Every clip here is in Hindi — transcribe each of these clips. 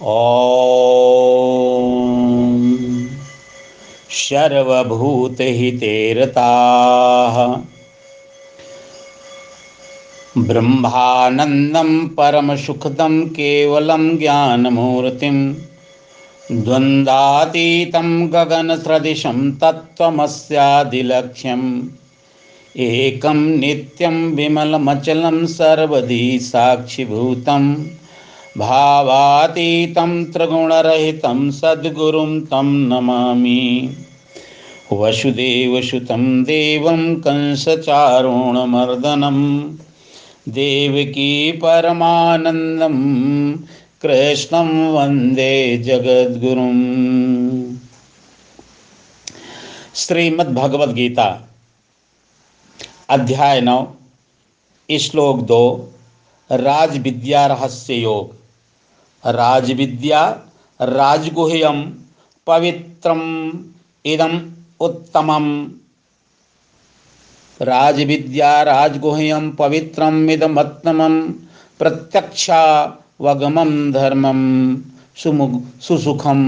ॐ सर्वभूतहितेरताः ब्रह्मानन्दं परमसुखदं केवलं ज्ञानमूर्तिं द्वन्द्वातीतं गगनसदृशं तत्त्वमस्यादिलक्ष्यम् एकं नित्यं विमलमचलं सर्वधी साक्षिभूतं भावातीतं त्रिगुणरहितं सद्गुरुं तं नमामि। वसुदेवसुतं देवं कंसचारुणमर्दनं। देवकी परमानन्दं कृष्णं वंदे जगद्गुरुम्। श्रीमद्भगवद्गीता, अध्याय नौ, श्लोक दो राज विद्या रहस्य योग। राज विद्या राजगुह्यम पवित्रम इदम उत्तमम। राज विद्या राजगुह्यम पवित्रम इदमत्तमम प्रत्यक्षावगमम धर्मम सुमुख सुसुखम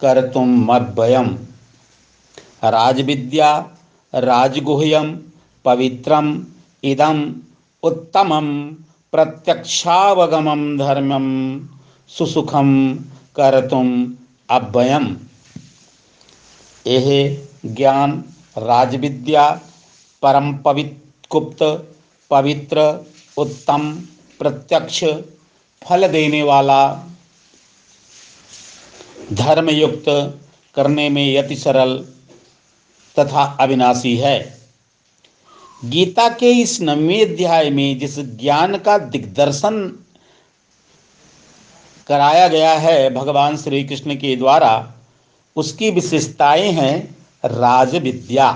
कर्तुम मद्वयम राज विद्या राजगुह्यम पवित्रम इदम उत्तमम। प्रत्यक्षावगमम धर्मम। सुसुखम कर्तुम अभयम यह ज्ञान राजविद्या परम पवित्र गुप्त पवित्र उत्तम, प्रत्यक्ष, फल देने वाला, धर्मयुक्त करने में यति सरल तथा अविनाशी है। गीता के इस नवे अध्याय में जिस ज्ञान का दिग्दर्शन कराया गया है भगवान श्री कृष्ण के द्वारा, उसकी विशेषताएँ हैं राज विद्या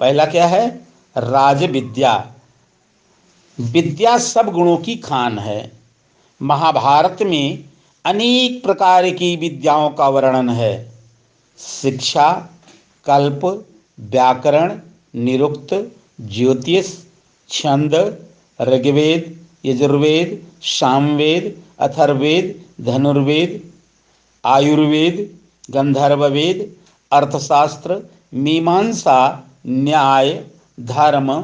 पहला क्या है? राज विद्या विद्या सब गुणों की खान है। महाभारत में अनेक प्रकार की विद्याओं का वर्णन है। शिक्षा, कल्प, व्याकरण, निरुक्त, ज्योतिष, छंद, ऋग्वेद, यजुर्वेद, सामवेद अथर्वेद, धनुर्वेद, आयुर्वेद, गंधर्ववेद, अर्थशास्त्र, मीमांसा, न्याय, धर्म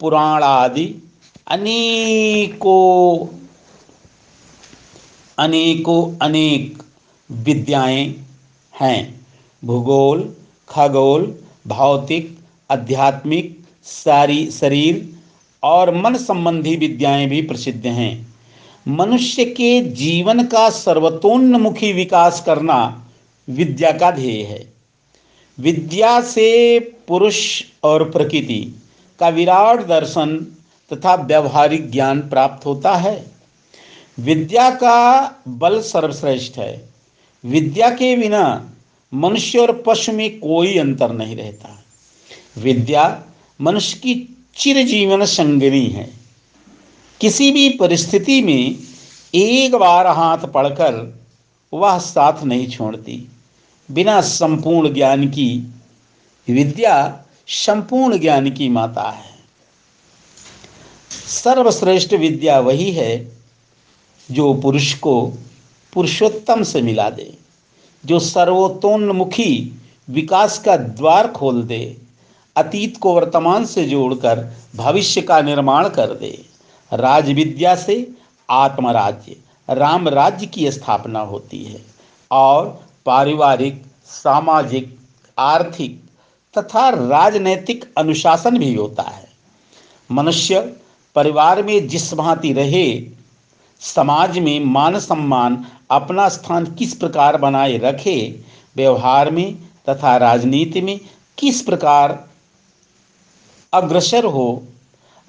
पुराण आदि अनेकों अनेकों, अनेक विद्याएँ हैं। भूगोल, खगोल, भौतिक, आध्यात्मिक, सारी, शरीर और मन संबंधी विद्याएँ भी प्रसिद्ध हैं। मनुष्य के जीवन का सर्वतोन्मुखी विकास करना विद्या का ध्येय है। विद्या से पुरुष और प्रकृति का विराट दर्शन तथा व्यवहारिक ज्ञान प्राप्त होता है। विद्या का बल सर्वश्रेष्ठ है। विद्या के बिना मनुष्य और पशु में कोई अंतर नहीं रहता। विद्या मनुष्य की चिरजीवन संगनी है। किसी भी परिस्थिति में एक बार हाथ पढ़कर वह साथ नहीं छोड़ती। बिना संपूर्ण ज्ञान की विद्या संपूर्ण ज्ञान की माता है। सर्वश्रेष्ठ विद्या वही है जो पुरुष को पुरुषोत्तम से मिला दे, जो सर्वोत्तोन्मुखी विकास का द्वार खोल दे, अतीत को वर्तमान से जोड़कर भविष्य का निर्माण कर दे। राज विद्या से आत्मराज्य, राम राज्य की स्थापना होती है और पारिवारिक, सामाजिक, आर्थिक तथा राजनैतिक अनुशासन भी होता है। मनुष्य परिवार में जिस भांति रहे, समाज में मान सम्मान, अपना स्थान किस प्रकार बनाए रखे, व्यवहार में तथा राजनीति में किस प्रकार अग्रसर हो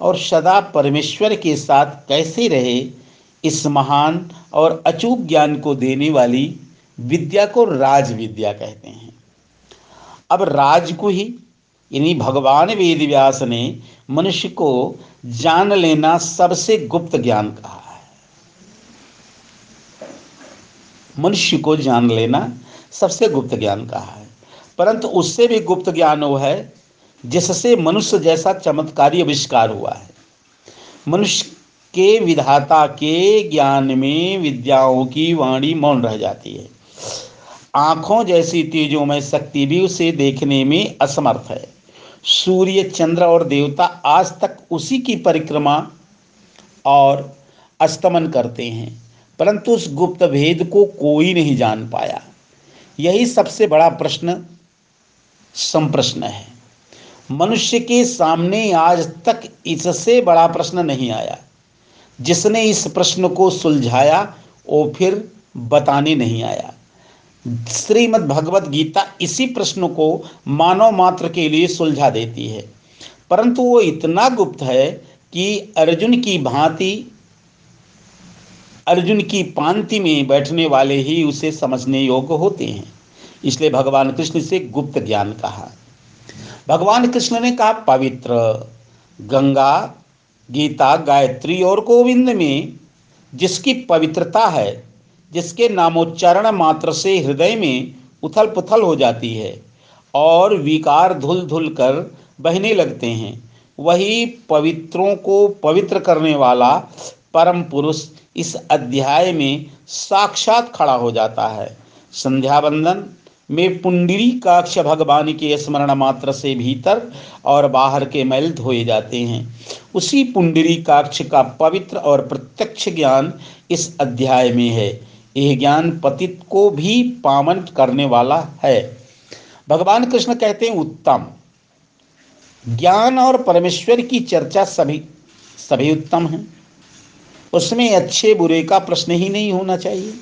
और सदा परमेश्वर के साथ कैसे रहे, इस महान और अचूक ज्ञान को देने वाली विद्या को राज विद्या कहते हैं। अब राज को ही, यानी भगवान वेद व्यास ने मनुष्य को जान लेना सबसे गुप्त ज्ञान कहा है। मनुष्य को जान लेना सबसे गुप्त ज्ञान कहा है। परंतु उससे भी गुप्त ज्ञान वो है जिससे मनुष्य जैसा चमत्कारी आविष्कार हुआ है। मनुष्य के विधाता के ज्ञान में विद्याओं की वाणी मौन रह जाती है। आँखों जैसी तेजों में शक्ति भी उसे देखने में असमर्थ है। सूर्य, चंद्र और देवता आज तक उसी की परिक्रमा और अस्तमन करते हैं, परंतु उस गुप्त भेद को कोई नहीं जान पाया। यही सबसे बड़ा प्रश्न, संप्रश्न है। मनुष्य के सामने आज तक इससे बड़ा प्रश्न नहीं आया। जिसने इस प्रश्न को सुलझाया, वो फिर बताने नहीं आया। श्रीमद् भगवत गीता इसी प्रश्न को मानव मात्र के लिए सुलझा देती है। परंतु वो इतना गुप्त है कि अर्जुन की भांति, अर्जुन की पांति में बैठने वाले ही उसे समझने योग्य होते हैं। इसलिए भगवान कृष्ण से गुप्त ज्ञान कहा। भगवान कृष्ण ने कहा, पवित्र गंगा, गीता, गायत्री और गोविंद में जिसकी पवित्रता है, जिसके नामोच्चारण मात्र से हृदय में उथल पुथल हो जाती है और विकार धुल धुल कर बहने लगते हैं, वही पवित्रों को पवित्र करने वाला परम पुरुष इस अध्याय में साक्षात खड़ा हो जाता है। संध्या बंदन में पुंडरी काक्ष भगवान के स्मरण मात्र से भीतर और बाहर के मैल धोए जाते हैं। उसी पुंडरी काक्ष का पवित्र और प्रत्यक्ष ज्ञान इस अध्याय में है। यह ज्ञान पतित को भी पावन करने वाला है। भगवान कृष्ण कहते हैं, उत्तम। ज्ञान और परमेश्वर की चर्चा सभी सभी उत्तम हैं। उसमें अच्छे बुरे का प्रश्न ही नहीं होना चाहिए।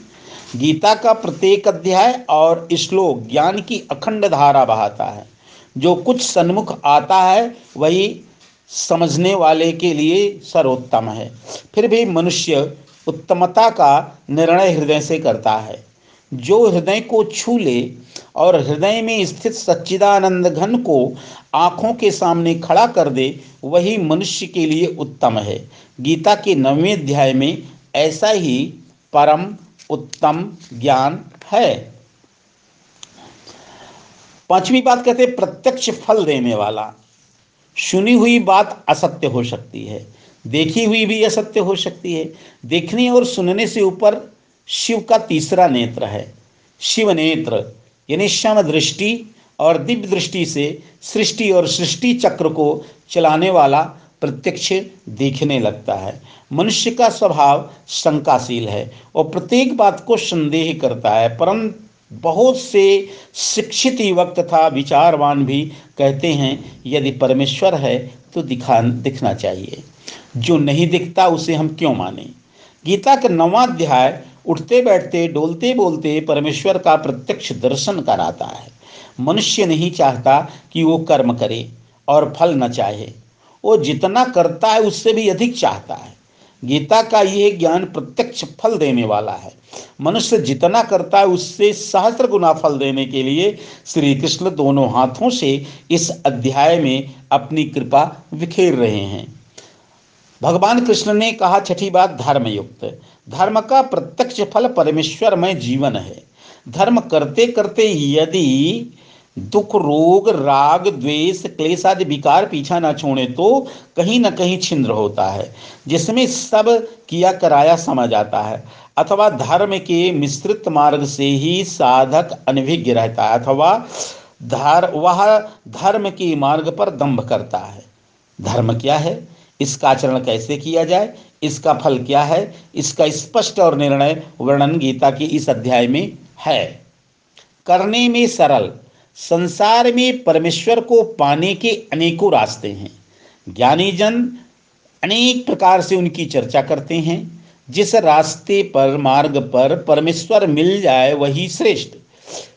गीता का प्रत्येक अध्याय और श्लोक ज्ञान की अखंड धारा बहाता है। जो कुछ सन्मुख आता है, वही समझने वाले के लिए सर्वोत्तम है। फिर भी मनुष्य उत्तमता का निर्णय हृदय से करता है। जो हृदय को छू ले और हृदय में स्थित सच्चिदानंद घन को आँखों के सामने खड़ा कर दे, वही मनुष्य के लिए उत्तम है। गीता के नवें अध्याय में ऐसा ही परम उत्तम ज्ञान है। पांचवी बात कहते हैं, प्रत्यक्ष फल देने वाला। सुनी हुई बात असत्य हो सकती है, देखी हुई भी असत्य हो सकती है। देखने और सुनने से ऊपर शिव का तीसरा नेत्र है शिव नेत्र यानी शम दृष्टि और दिव्य दृष्टि से सृष्टि और सृष्टि चक्र को चलाने वाला प्रत्यक्ष देखने लगता है। मनुष्य का स्वभाव शंकाशील है और प्रत्येक बात को संदेह करता है परम बहुत से शिक्षित युवक तथा विचारवान भी कहते हैं, यदि परमेश्वर है तो दिखा, दिखना चाहिए। जो नहीं दिखता उसे हम क्यों माने? गीता का नवा अध्याय उठते बैठते डोलते बोलते परमेश्वर का प्रत्यक्ष दर्शन कराता है। मनुष्य नहीं चाहता कि वो कर्म करे और फल न चाहे। वो जितना करता है, उससे भी अधिक चाहता है। गीता का यह ज्ञान प्रत्यक्ष फल देने वाला है। मनुष्य जितना करता है, उससे सहस्त्र गुना फल देने के लिए श्री कृष्ण दोनों हाथों से इस अध्याय में अपनी कृपा बिखेर रहे हैं। भगवान कृष्ण ने कहा, छठी बात, धर्मयुक्त। धर्म का प्रत्यक्ष फल परमेश्वर में जीवन है। धर्म करते करते यदि दुख, रोग, राग, द्वेष, क्लेश आदि विकार पीछा ना छोड़े तो कहीं ना कहीं छिंद्र होता है, जिसमें सब किया कराया समझ आता है। अथवा धर्म के मिश्रित मार्ग से ही साधक अनभिज्ञ रहता है, अथवा धर, वह धर्म के मार्ग पर दंभ करता है। धर्म क्या है? इसका आचरण कैसे किया जाए? इसका फल क्या है? इसका स्पष्ट और निर्णय वर्णन गीता के इस अध्याय में है। करने में सरल संसार में परमेश्वर को पाने के अनेकों रास्ते हैं। ज्ञानी जन अनेक प्रकार से उनकी चर्चा करते हैं। जिस रास्ते पर मार्ग पर परमेश्वर मिल जाए, वही श्रेष्ठ।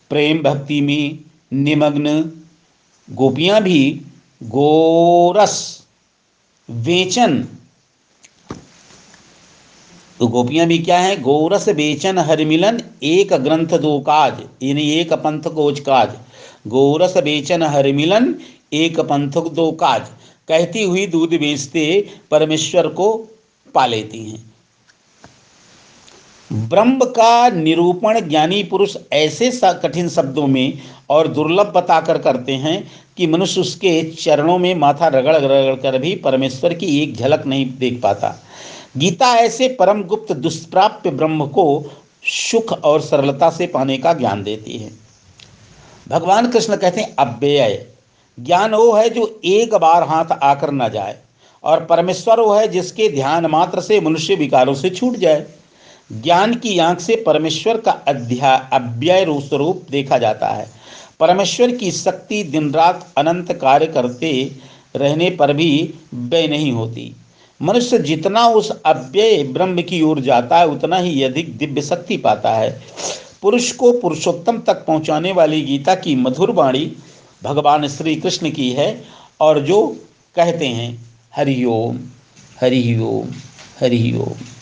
प्रेम भक्ति में निमग्न गोपियाँ भी गोरस, वेचन। तो गोपियाँ भी क्या है? गोरस बेचन हरिमिलन, एक ग्रंथ दो काज, यानी एक पंथ कोच काज। गोरस बेचन हरमिलन एक पंथ दो काज। कहती हुई दूध बेचते परमेश्वर को पा लेती हैं। ब्रह्म का निरूपण ज्ञानी पुरुष ऐसे कठिन शब्दों में और दुर्लभ बताकर करते हैं कि मनुष्य उसके चरणों में माथा रगड़ रगड़ कर भी परमेश्वर की एक झलक नहीं देख पाता। गीता ऐसे परम गुप्त दुष्प्राप्य ब्रह्म को सुख और सरलता से पाने का ज्ञान देती है। भगवान कृष्ण कहते हैं अव्यय ज्ञान वो है जो एक बार हाथ आकर न जाए, और परमेश्वर वो है जिसके ध्यान मात्र से मनुष्य विकारों से छूट जाए। ज्ञान की आँख से परमेश्वर का अध्याय अव्यय स्वरूप देखा जाता है। परमेश्वर की शक्ति दिन रात अनंत कार्य करते रहने पर भी व्यय नहीं होती। मनुष्य जितना उस अव्यय ब्रह्म की ओर जाता है, उतना ही अधिक दिव्य शक्ति पाता है। पुरुष को पुरुषोत्तम तक पहुँचाने वाली गीता की मधुर वाणी भगवान श्री कृष्ण की है और जो कहते हैं हरिओम हरिओम हरिओम हरि ओम।